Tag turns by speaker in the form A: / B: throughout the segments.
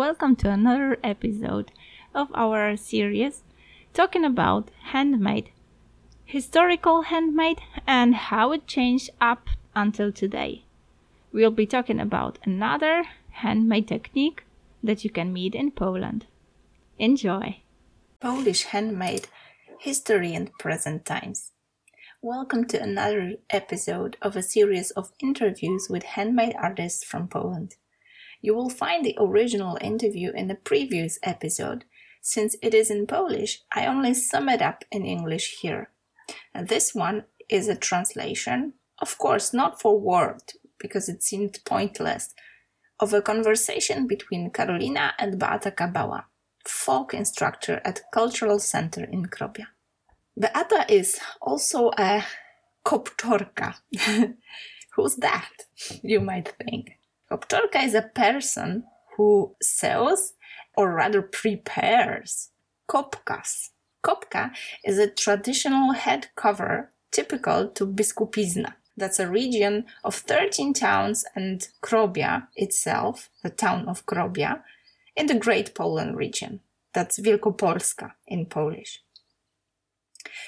A: welcome to another episode of our series talking about handmade, historical handmade, and how it changed up until today. We'll be talking about another handmade technique that you can meet in Poland. Enjoy! Polish handmade history and present times. Welcome to another episode of a series of interviews with handmade artists from Poland. You will find the original interview in the previous episode. Since it is in Polish, I only sum it up in English here. This one is a translation, of course, not for word, because it seemed pointless, of a conversation between Karolina and Beata Kabała, folk instructor at Cultural Center in Krobia. Beata is also a kopczorka. Who's that? You might think. Kopczorka is a person who sells or rather prepares kopkas. Kopka is a traditional head cover typical to Biskupizna. That's a region of 13 towns and Krobia itself, the town of Krobia, in the Great Poland region. That's Wielkopolska in Polish.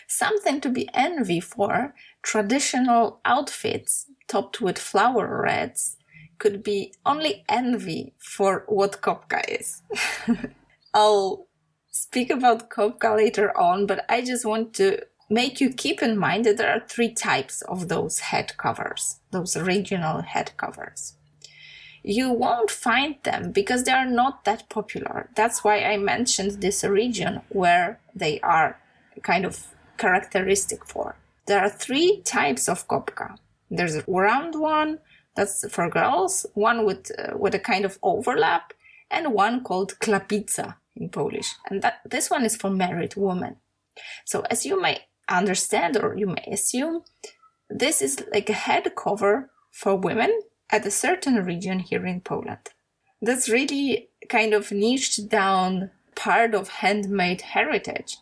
A: Something to be envy for, traditional outfits topped with flower reds could be only envy for what Kopka is. I'll speak about Kopka later on, but I just want to make you keep in mind that there are three types of those head covers, those regional head covers. You won't find them because they are not that popular. That's why I mentioned this region where they are kind of characteristic for. There are three types of kopka. There's a round one, that's for girls, one with, uh, with a kind of overlap, and one called klapica in Polish. And that, this one is for married women. So as you may understand or you may assume, this is like a head cover for women at a certain region here in Poland. That's really kind of niched down part of handmade heritage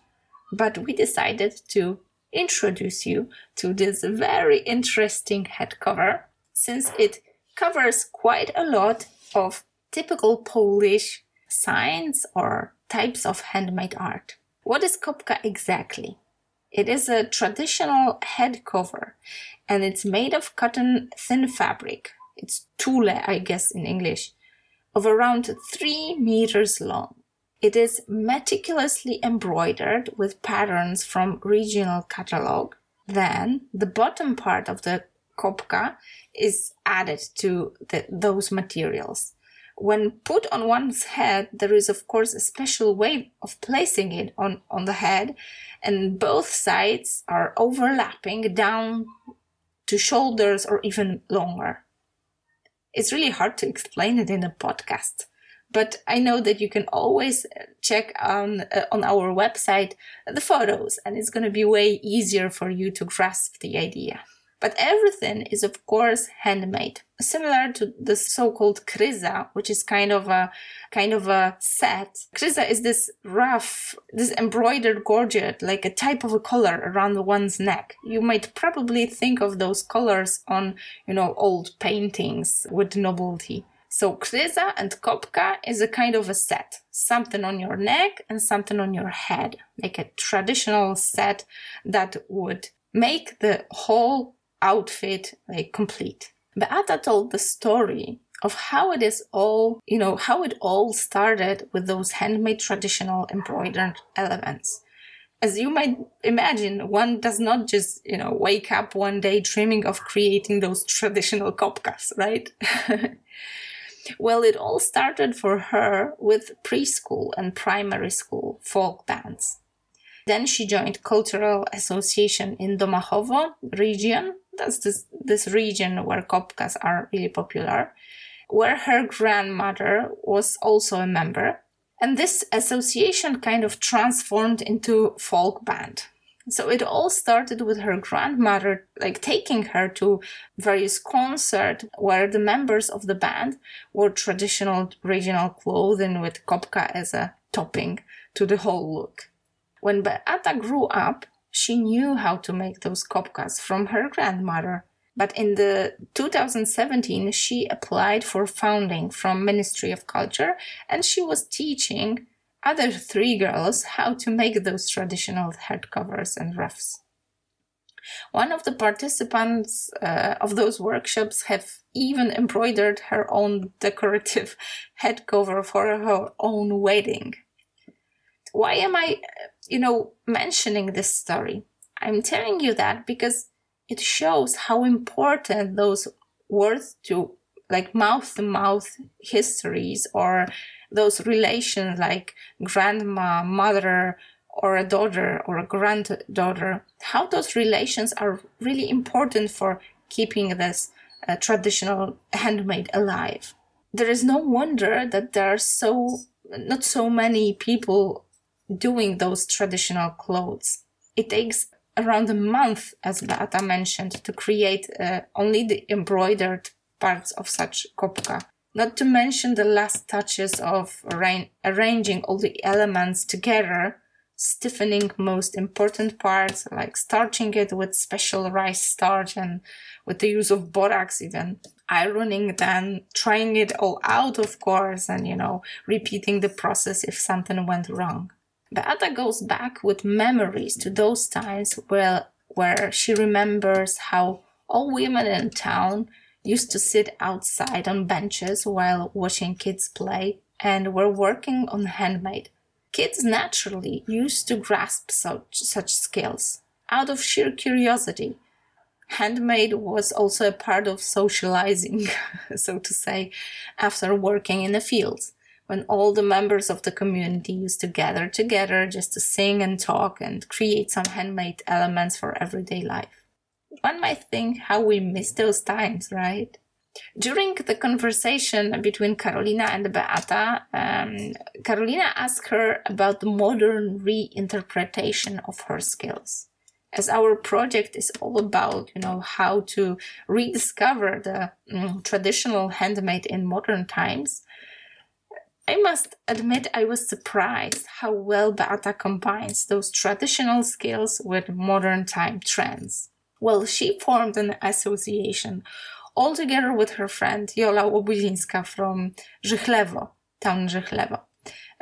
A: but we decided to introduce you to this very interesting head cover since it covers quite a lot of typical Polish signs or types of handmade art. What is kopka exactly? It is a traditional head cover and it's made of cotton thin fabric. It's tulle, I guess in English, of around three meters long. It is meticulously embroidered with patterns from regional catalog. Then the bottom part of the kopka is added to the, those materials. When put on one's head, there is of course a special way of placing it on, on the head, and both sides are overlapping down to shoulders or even longer. It's really hard to explain it in a podcast but I know that you can always check on uh, on our website the photos, and it's going to be way easier for you to grasp the idea. But everything is of course handmade, similar to the so-called kryza, which is kind of a kind of a set. Kryza is this rough, this embroidered gorget, like a type of a collar around one's neck. You might probably think of those colors on, you know, old paintings with nobility. So kryza and kopka is a kind of a set, something on your neck and something on your head, like a traditional set that would make the whole outfit like complete. Beata told the story of how it is all, you know, how it all started with those handmade traditional embroidered elements. As you might imagine, one does not just, you know, wake up one day dreaming of creating those traditional kopkas, right? Well, it all started for her with preschool and primary school folk bands. Then she joined cultural association in Domachowo region. That's this, this region where kopkas are really popular, where her grandmother was also a member. And this association kind of transformed into folk band. So it all started with her grandmother, like taking her to various concerts where the members of the band wore traditional regional clothing with kopka as a topping to the whole look. When Beata grew up, she knew how to make those kopkas from her grandmother,
B: But in the 2017, she applied for funding from Ministry of Culture and she was teaching other three girls how to make those traditional head covers and ruffs. One of the participants uh, of those workshops have even embroidered her own decorative head cover for her own wedding. Why am I, you know, mentioning this story? I'm telling you that because it shows how important those words to like mouth to mouth histories or those relations like grandma, mother, or a daughter or a granddaughter, how those relations are really important for keeping this uh, traditional handmade alive. There is no wonder that there are so not so many people doing those traditional clothes. It takes around a month, as Beata mentioned, to create uh, only the embroidered parts of such kopka. Not to mention the last touches of arra- arranging all the elements together stiffening most important parts, like starching it with special rice starch and with the use of borax even, ironing, then trying it all out, of course, and, you know, repeating the process if something went wrong. Beata goes back with memories to those times where, where she remembers how all women in town used to sit outside on benches while watching kids play and were working on handmade Kids naturally used to grasp such, such skills out of sheer curiosity. Handmade was also a part of socializing, so to say, after working in the fields, when all the members of the community used to gather together just to sing and talk and create some handmade elements for everyday life. One might think how we miss those times, right? During the conversation between Karolina and Beata, um, Karolina asked her about the modern reinterpretation of her skills. As our project is all about, you know, how to rediscover the um, traditional handmade in modern times, I must admit I was surprised how well Beata combines those traditional skills with modern time trends. Well, she formed an association all together with her friend Jola Łobuzińska from Żychlewo, town Żychlewo.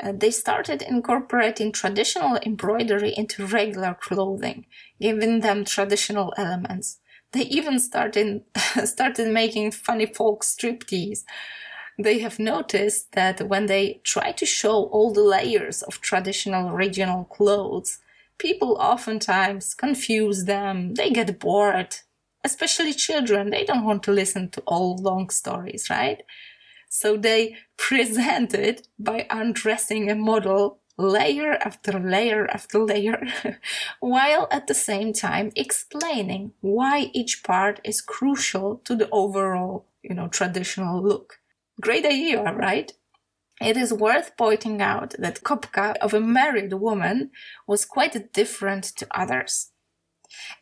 B: Uh, they started incorporating traditional embroidery into regular clothing, giving them traditional elements. They even started started making funny folk striptease. They have noticed that when they try to show all the layers of traditional regional clothes, people oftentimes confuse them, they get bored, especially children, they don't want to listen to all long stories, right? So they present it by undressing a model layer after layer after layer, while at the same time explaining why each part is crucial to the overall, you know, traditional look. Great idea, right? It is worth pointing out that kopka of a married woman was quite different to others.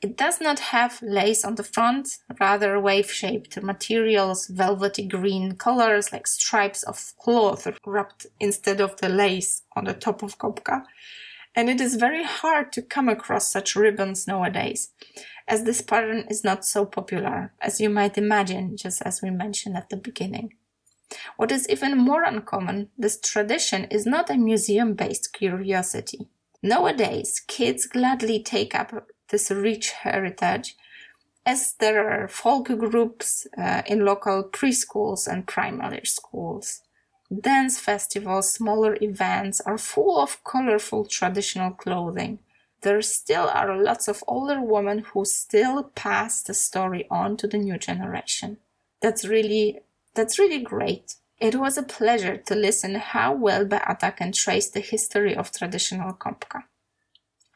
B: It does not have lace on the front, rather wave-shaped materials, velvety green colors like stripes of cloth wrapped instead of the lace on the top of kopka. And it is very hard to come across such ribbons nowadays, as this pattern is not so popular, as you might imagine, just as we mentioned at the beginning. What is even more uncommon, this tradition is not a museum based curiosity. Nowadays, kids gladly take up this rich heritage as there are folk groups uh, in local preschools and primary schools. Dance festivals, smaller events are full of colorful traditional clothing. There still are lots of older women who still pass the story on to the new generation. That's really, that's really great. It was a pleasure to listen how well Beata can trace the history of traditional Kopka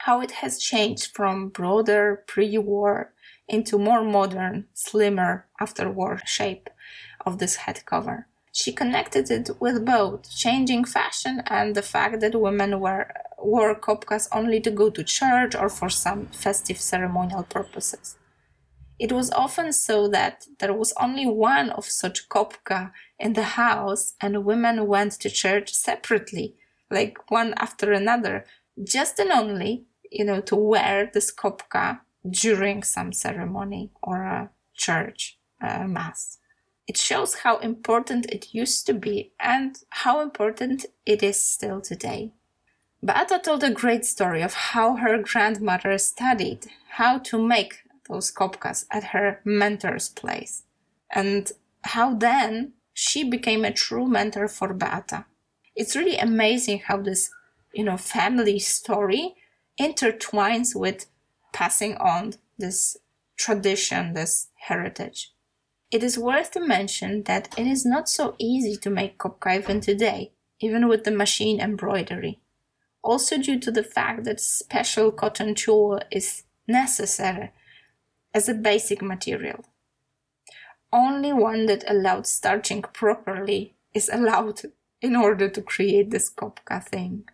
B: how it has changed from broader pre-war into more modern, slimmer after-war shape of this head cover. She connected it with both changing fashion and the fact that women were, wore kopkas only to go to church or for some festive ceremonial purposes. It was often so that there was only one of such kopka in the house and women went to church separately, like one after another, just and only you know, to wear the kopka during some ceremony or a church uh, mass. It shows how important it used to be and how important it is still today. Beata told a great story of how her grandmother studied how to make those kopkas at her mentor's place and how then she became a true mentor for Beata. It's really amazing how this, you know, family story intertwines with passing on this tradition, this heritage. It is worth to mention that it is not so easy to make kopka even today, even with the machine embroidery. Also due to the fact that special cotton tulle is necessary as a basic material. Only one that allowed starching properly is allowed in order to create this kopka thing.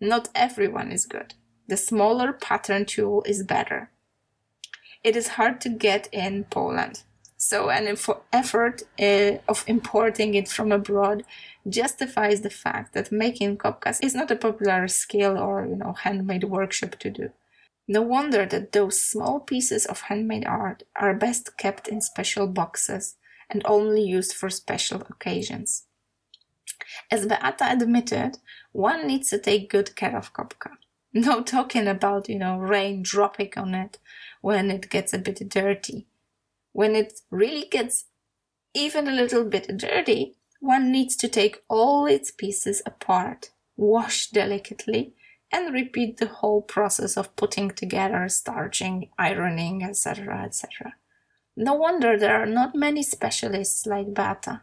B: Not everyone is good. The smaller pattern tulle is better. It is hard to get in Poland, so an effort uh, of importing it from abroad justifies the fact that making kopkas is not a popular skill or you know handmade workshop to do. No wonder that those small pieces of handmade art are best kept in special boxes and only used for special occasions. As Beata admitted, one needs to take good care of kopka. No talking about, you know, rain dropping on it when it gets a bit dirty. When it really gets even a little bit dirty, one needs to take all its pieces apart, wash delicately, and repeat the whole process of putting together, starching, ironing, etc., etc. No wonder there are not many specialists like Beata.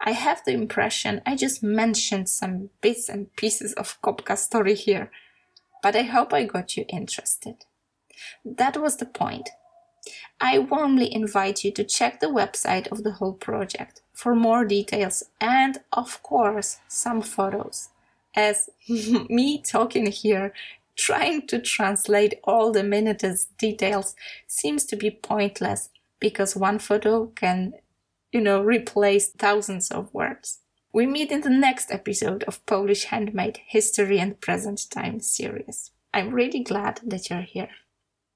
B: I have the impression I just mentioned some bits and pieces of Kopka story here, but I hope I got you interested. That was the point. I warmly invite you to check the website of the whole project for more details and, of course, some photos as me talking here, trying to translate all the minutes details seems to be pointless because one photo can, you know, replace thousands of words. We meet in the next episode of Polish Handmade History and Present Time series. I'm really glad that you're here.